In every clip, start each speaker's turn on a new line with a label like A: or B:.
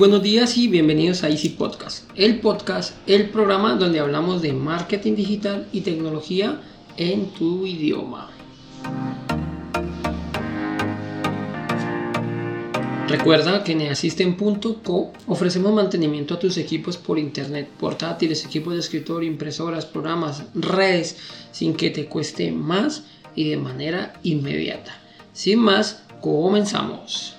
A: Buenos días y bienvenidos a Easy Podcast, el podcast, el programa donde hablamos de marketing digital y tecnología en tu idioma. Recuerda que en ofrecemos mantenimiento a tus equipos por internet, portátiles, equipos de escritorio, impresoras, programas, redes, sin que te cueste más y de manera inmediata. Sin más, comenzamos.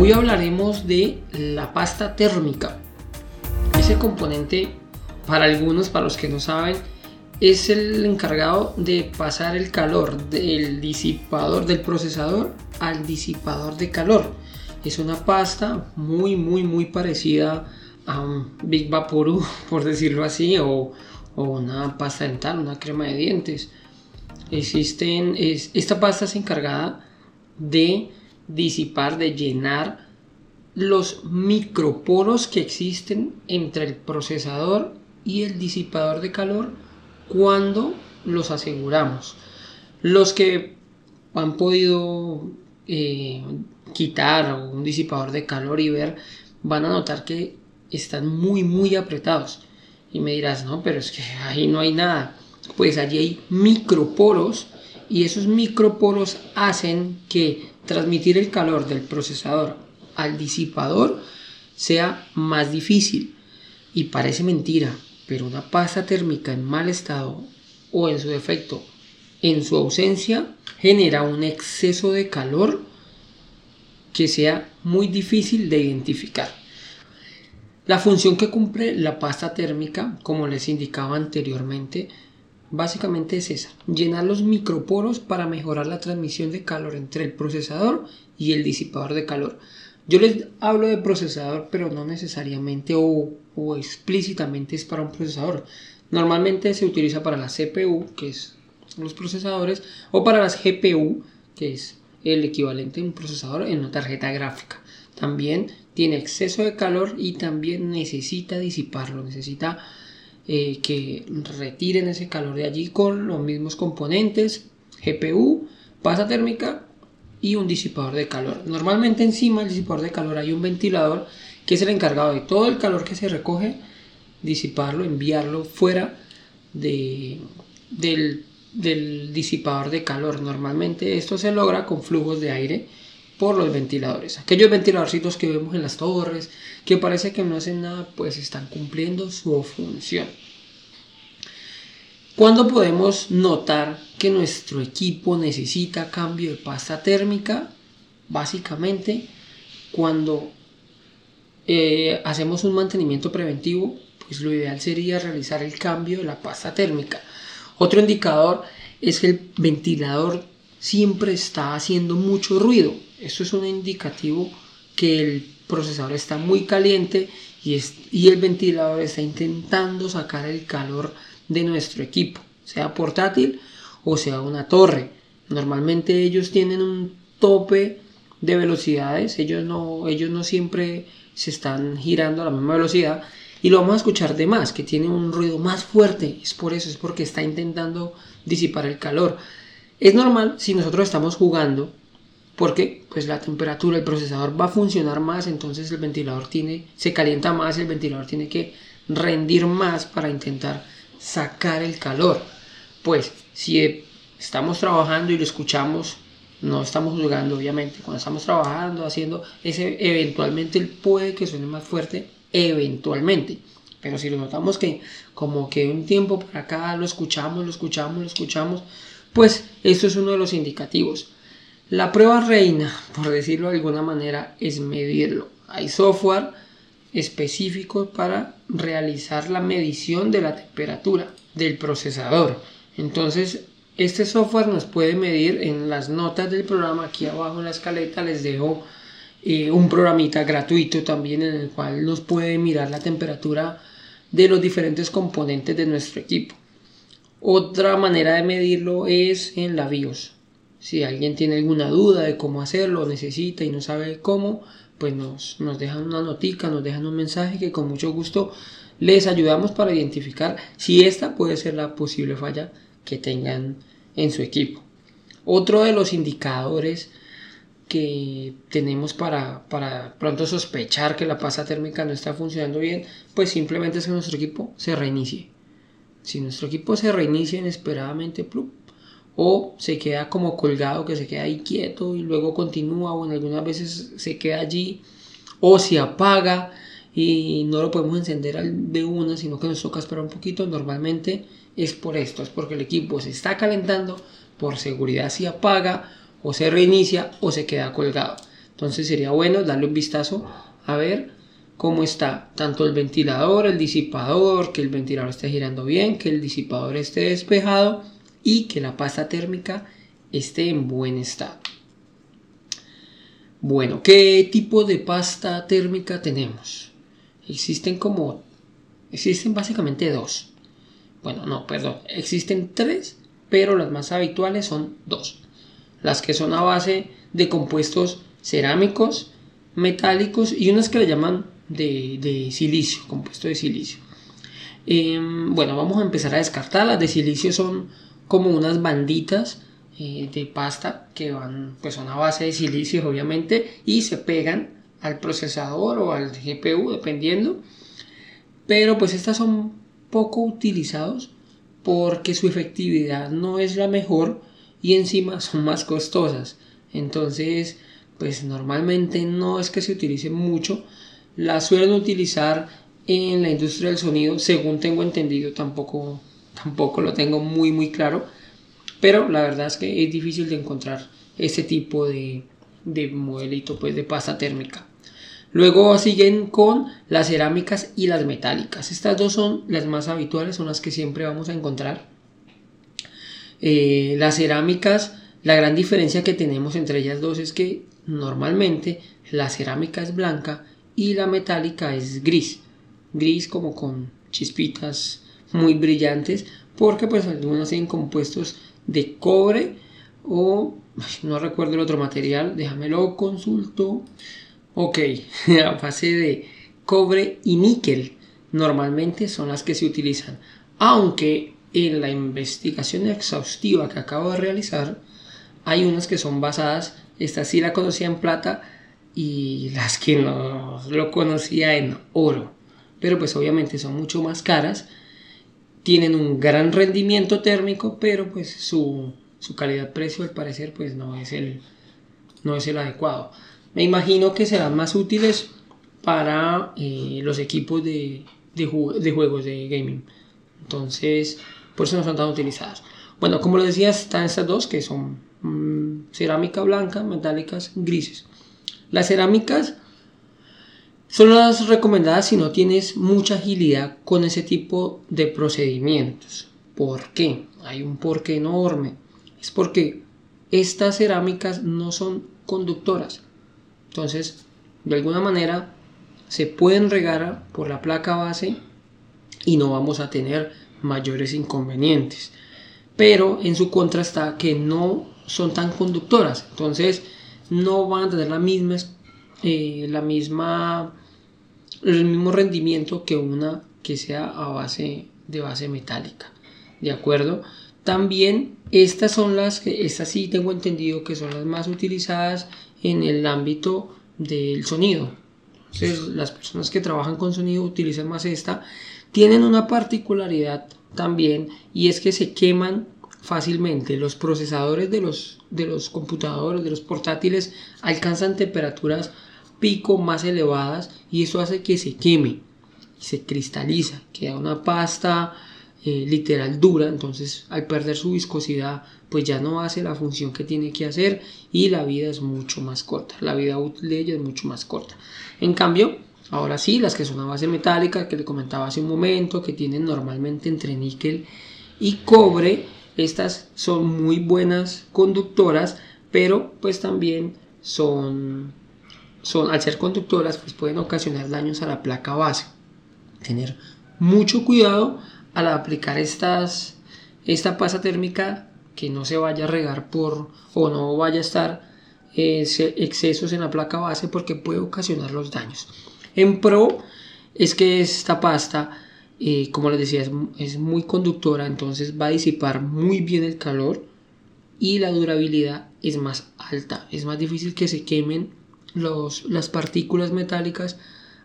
A: Hoy hablaremos de la pasta térmica. Ese componente, para algunos, para los que no saben, es el encargado de pasar el calor del disipador del procesador al disipador de calor. Es una pasta muy muy muy parecida a un Big Vaporub, por decirlo así, o, una pasta dental, una crema de dientes. Existen, esta pasta es encargada de disipar, de llenar los microporos que existen entre el procesador y el disipador de calor cuando los aseguramos. Los que han podido eh, quitar un disipador de calor y ver, van a notar que están muy, muy apretados. Y me dirás, no, pero es que ahí no hay nada. Pues allí hay microporos y esos microporos hacen que transmitir el calor del procesador al disipador sea más difícil. Y parece mentira, pero una pasta térmica en mal estado o en su defecto en su ausencia genera un exceso de calor que sea muy difícil de identificar. La función que cumple la pasta térmica, como les indicaba anteriormente, básicamente es esa, llenar los microporos para mejorar la transmisión de calor entre el procesador y el disipador de calor. Yo les hablo de procesador, pero no necesariamente o, explícitamente es para un procesador. Normalmente se utiliza para la CPU, que es los procesadores, o para las GPU, que es el equivalente a un procesador en una tarjeta gráfica. También tiene exceso de calor y también necesita disiparlo, necesita eh, que retiren ese calor de allí con los mismos componentes, GPU, pasta térmica y un disipador de calor. Normalmente encima del disipador de calor hay un ventilador que es el encargado de todo el calor que se recoge, disiparlo, enviarlo fuera de, del, del disipador de calor. Normalmente esto se logra con flujos de aire por los ventiladores. Aquellos ventiladorcitos que vemos en las torres, que parece que no hacen nada, pues están cumpliendo su función. ¿Cuándo podemos notar que nuestro equipo necesita cambio de pasta térmica? Básicamente cuando eh, hacemos un mantenimiento preventivo, pues lo ideal sería realizar el cambio de la pasta térmica. Otro indicador es el ventilador siempre está haciendo mucho ruido. Eso es un indicativo que el procesador está muy caliente y, y el ventilador está intentando sacar el calor de nuestro equipo, sea portátil o sea una torre. Normalmente ellos tienen un tope de velocidades, ellos no, ellos no siempre se están girando a la misma velocidad y lo vamos a escuchar de más, que tiene un ruido más fuerte, es por eso, es porque está intentando disipar el calor. Es normal si nosotros estamos jugando porque pues la temperatura del procesador va a funcionar más, entonces el ventilador tiene se calienta más, el ventilador tiene que rendir más para intentar sacar el calor. Pues si estamos trabajando y lo escuchamos, no estamos jugando obviamente, cuando estamos trabajando, haciendo ese, eventualmente puede que suene más fuerte, eventualmente. Pero si lo notamos que como que un tiempo para acá lo escuchamos, lo escuchamos, lo escuchamos, pues esto es uno de los indicativos. La prueba reina, por decirlo de alguna manera, es medirlo. Hay software específico para realizar la medición de la temperatura del procesador. Entonces, este software nos puede medir en las notas del programa. Aquí abajo en la escaleta les dejo eh, un programita gratuito también en el cual nos puede mirar la temperatura de los diferentes componentes de nuestro equipo. Otra manera de medirlo es en la BIOS. Si alguien tiene alguna duda de cómo hacerlo, necesita y no sabe cómo, pues nos, nos dejan una notica, nos dejan un mensaje que con mucho gusto les ayudamos para identificar si esta puede ser la posible falla que tengan en su equipo. Otro de los indicadores que tenemos para, para pronto sospechar que la pasta térmica no está funcionando bien, pues simplemente es que nuestro equipo se reinicie. Si nuestro equipo se reinicia inesperadamente, o se queda como colgado, que se queda ahí quieto y luego continúa, o en algunas veces se queda allí, o se apaga y no lo podemos encender de una, sino que nos toca esperar un poquito, normalmente es por esto, es porque el equipo se está calentando, por seguridad se apaga, o se reinicia, o se queda colgado. Entonces sería bueno darle un vistazo a ver cómo está tanto el ventilador, el disipador, que el ventilador esté girando bien, que el disipador esté despejado y que la pasta térmica esté en buen estado. Bueno, ¿qué tipo de pasta térmica tenemos? Existen como... Existen básicamente dos. Bueno, no, perdón. Existen tres, pero las más habituales son dos. Las que son a base de compuestos cerámicos, metálicos y unas que le llaman de, silicio, compuesto de silicio. Em, bueno, vamos a empezar a descartar. Las de silicio son como unas banditas eh, de pasta que van, pues son a base de silicio obviamente y se pegan al procesador o al GPU dependiendo. Pero pues estas son poco utilizados porque su efectividad no es la mejor y encima son más costosas. Entonces, pues normalmente no es que se utilice mucho. Las suelen utilizar en la industria del sonido, según tengo entendido, tampoco tampoco lo tengo muy muy claro, pero la verdad es que es difícil de encontrar este tipo de, de modelito pues de pasta térmica. Luego siguen con las cerámicas y las metálicas. Estas dos son las más habituales, son las que siempre vamos a encontrar. Eh, las cerámicas, la gran diferencia que tenemos entre ellas dos es que normalmente la cerámica es blanca y la metálica es gris. Gris como con chispitas muy brillantes porque pues algunas tienen compuestos de cobre o no recuerdo el otro material, déjamelo consulto. Ok, a base de cobre y níquel normalmente son las que se utilizan. Aunque en la investigación exhaustiva que acabo de realizar hay unas que son basadas, esta sí la conocía en plata y las que no lo conocía en oro. Pero pues obviamente son mucho más caras tienen un gran rendimiento térmico, pero pues su, calidad-precio al parecer pues no es, el, no es el adecuado. Me imagino que serán más útiles para eh, los equipos de, de, juegos de gaming. Entonces, por eso no son tan utilizadas. Bueno, como les decía, están estas dos que son mm, cerámica blanca, metálicas grises. Las cerámicas son las recomendadas si no tienes mucha agilidad con ese tipo de procedimientos. ¿Por qué? Hay un porqué enorme. Es porque estas cerámicas no son conductoras. Entonces, de alguna manera, se pueden regar por la placa base y no vamos a tener mayores inconvenientes. Pero en su contra está que no son tan conductoras. Entonces, no van a tener la misma, eh, la misma el mismo rendimiento que una que sea a base de base metálica. ¿De acuerdo? También estas son las que, estas sí tengo entendido que son las más utilizadas en el ámbito del sonido. Entonces, las personas que trabajan con sonido utilizan más esta. Tienen una particularidad también y es que se queman fácilmente. Los procesadores de los, de los computadores, de los portátiles, alcanzan temperaturas pico más elevadas y eso hace que se queme, se cristaliza, queda una pasta eh, literal dura, entonces al perder su viscosidad pues ya no hace la función que tiene que hacer y la vida es mucho más corta, la vida útil de ella es mucho más corta. En cambio, ahora sí, las que son a base metálica, que le comentaba hace un momento, que tienen normalmente entre níquel y cobre, estas son muy buenas conductoras, pero pues también son son, al ser conductoras, pues pueden ocasionar daños a la placa base. Tener mucho cuidado al aplicar estas, esta pasta térmica que no se vaya a regar por o no vaya a estar excesos en la placa base porque puede ocasionar los daños. En pro es que esta pasta, eh, como les decía, es, es muy conductora, entonces va a disipar muy bien el calor y la durabilidad es más alta. Es más difícil que se quemen los, las partículas metálicas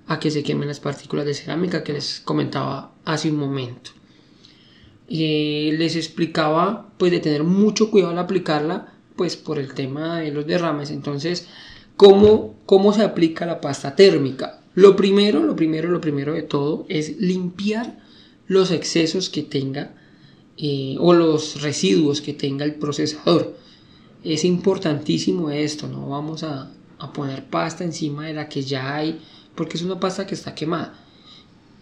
A: a que se quemen las partículas de cerámica que les comentaba hace un momento. Eh, les explicaba pues de tener mucho cuidado al aplicarla pues por el tema de los derrames. Entonces, ¿cómo, cómo se aplica la pasta térmica? Lo primero, lo primero, lo primero de todo es limpiar los excesos que tenga eh, o los residuos que tenga el procesador. Es importantísimo esto, no vamos a, poner pasta encima de la que ya hay, porque es una pasta que está quemada.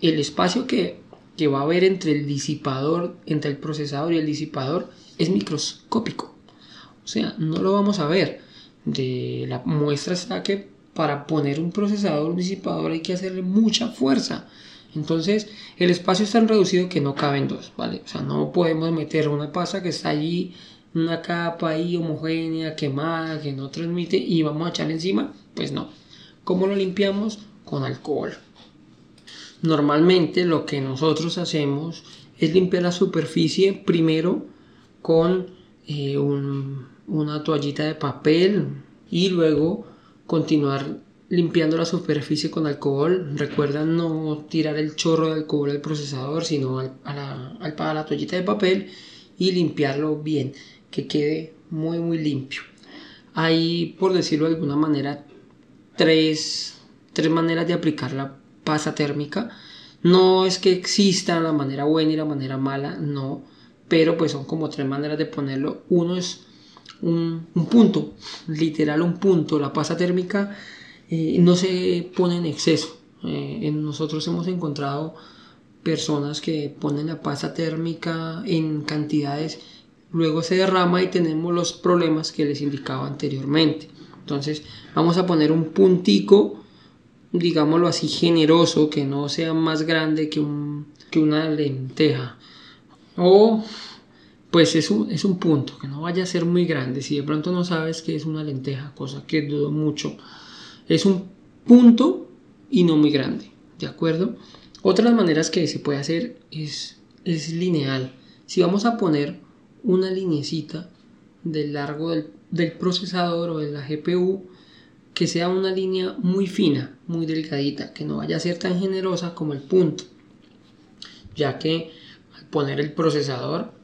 A: El espacio que, que va a haber entre el disipador, entre el procesador y el disipador, es microscópico. O sea, no lo vamos a ver. De la muestra está que para poner un procesador, un disipador, hay que hacerle mucha fuerza. Entonces, el espacio es tan reducido que no caben dos, ¿vale? O sea, no podemos meter una pasta que está allí, una capa ahí homogénea, quemada, que no transmite, y vamos a echarle encima. Pues no. ¿Cómo lo limpiamos? Con alcohol. Normalmente lo que nosotros hacemos es limpiar la superficie primero con eh, una toallita de papel y luego continuar limpiando la superficie con alcohol. Recuerda no tirar el chorro de alcohol al procesador, sino al, a, la, la toallita de papel y limpiarlo bien, que quede muy muy limpio. Hay, por decirlo de alguna manera, tres, tres maneras de aplicar la pasta térmica. No es que exista la manera buena y la manera mala, no, pero pues son como tres maneras de ponerlo. Uno es un, punto, literal un punto. La pasta térmica eh, no se pone en exceso. Eh, nosotros hemos encontrado personas que ponen la pasta térmica en cantidades, luego se derrama y tenemos los problemas que les indicaba anteriormente. Entonces vamos a poner un puntico, digámoslo así, generoso, que no sea más grande que, que una lenteja. O pues es un, es un punto, que no vaya a ser muy grande. Si de pronto no sabes que es una lenteja, cosa que dudo mucho, es un punto y no muy grande, ¿de acuerdo? Otras maneras que se puede hacer es, es lineal. Si vamos a poner una linecita del largo del, del procesador o de la GPU, que sea una línea muy fina, muy delgadita, que no vaya a ser tan generosa como el punto, ya que al poner el procesador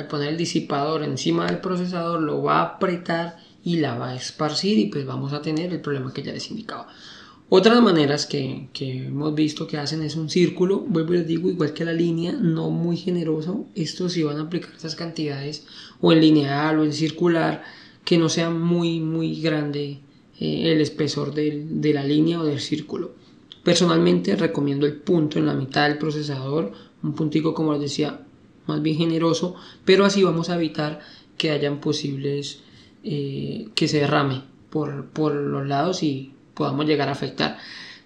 A: al poner el disipador encima del procesador lo va a apretar y la va a esparcir y pues vamos a tener el problema que ya les indicaba. Otras maneras que, hemos visto que hacen es un círculo, vuelvo y les digo, igual que la línea, no muy generoso. Estos si van a aplicar estas cantidades o en lineal o en circular, que no sea muy, muy grande eh, el espesor de la línea o del círculo. Personalmente recomiendo el punto en la mitad del procesador, un puntico como les decía más bien generoso, pero así vamos a evitar que hayan posibles eh, que se derrame por, por los lados y podamos llegar a afectar.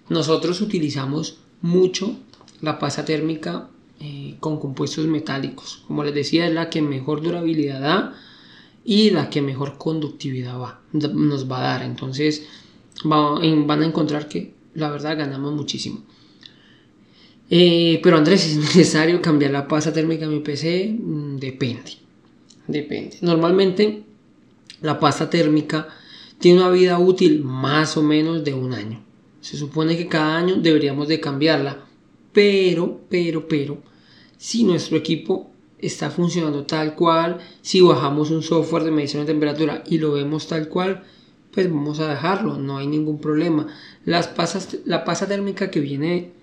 A: Nosotros utilizamos mucho la pasta térmica eh, con compuestos metálicos. Como les decía, es la que mejor durabilidad da y la que mejor conductividad va, nos va a dar. Entonces van a encontrar que la verdad ganamos muchísimo. Eh, pero Andrés, ¿es necesario cambiar la pasta térmica de mi PC? Mm, depende. Depende. Normalmente la pasta térmica tiene una vida útil más o menos de un año. Se supone que cada año deberíamos de cambiarla. Pero, pero, pero, si nuestro equipo está funcionando tal cual, si bajamos un software de medición de temperatura y lo vemos tal cual, pues vamos a dejarlo, no hay ningún problema. Las pasas, la pasta térmica que viene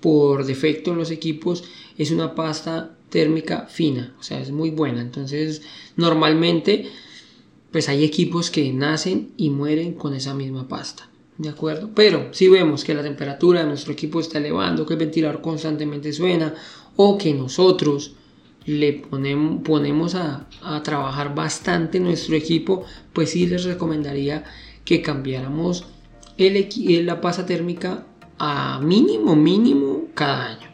A: por defecto en los equipos es una pasta térmica fina, o sea, es muy buena. Entonces, normalmente, pues hay equipos que nacen y mueren con esa misma pasta. ¿De acuerdo? Pero si vemos que la temperatura de nuestro equipo está elevando, que el ventilador constantemente suena o que nosotros le ponemos, ponemos a, trabajar bastante nuestro equipo, pues sí les recomendaría que cambiáramos la pasta térmica a mínimo, mínimo cada año.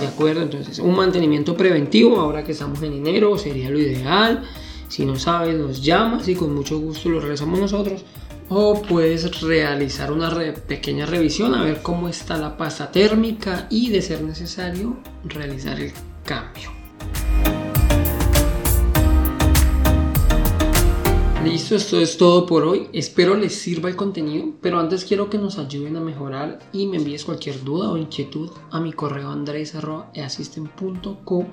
A: ¿De acuerdo? Entonces, un mantenimiento preventivo, ahora que estamos en enero, sería lo ideal. Si no sabes, nos llamas y con mucho gusto lo realizamos nosotros. O puedes realizar una pequeña revisión a ver cómo está la pasta térmica y de ser necesario realizar el cambio. Listo, esto es todo por hoy. Espero les sirva el contenido, pero antes quiero que nos ayuden a mejorar y me envíes cualquier duda o inquietud a mi correo andres.easystem.co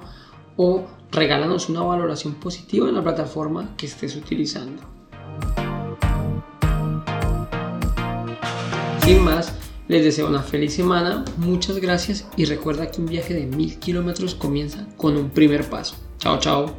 A: o regálanos una valoración positiva en la plataforma que estés utilizando. Sin más, les deseo una feliz semana, muchas gracias y recuerda que un viaje de mil kilómetros comienza con un primer paso. Chao, chao.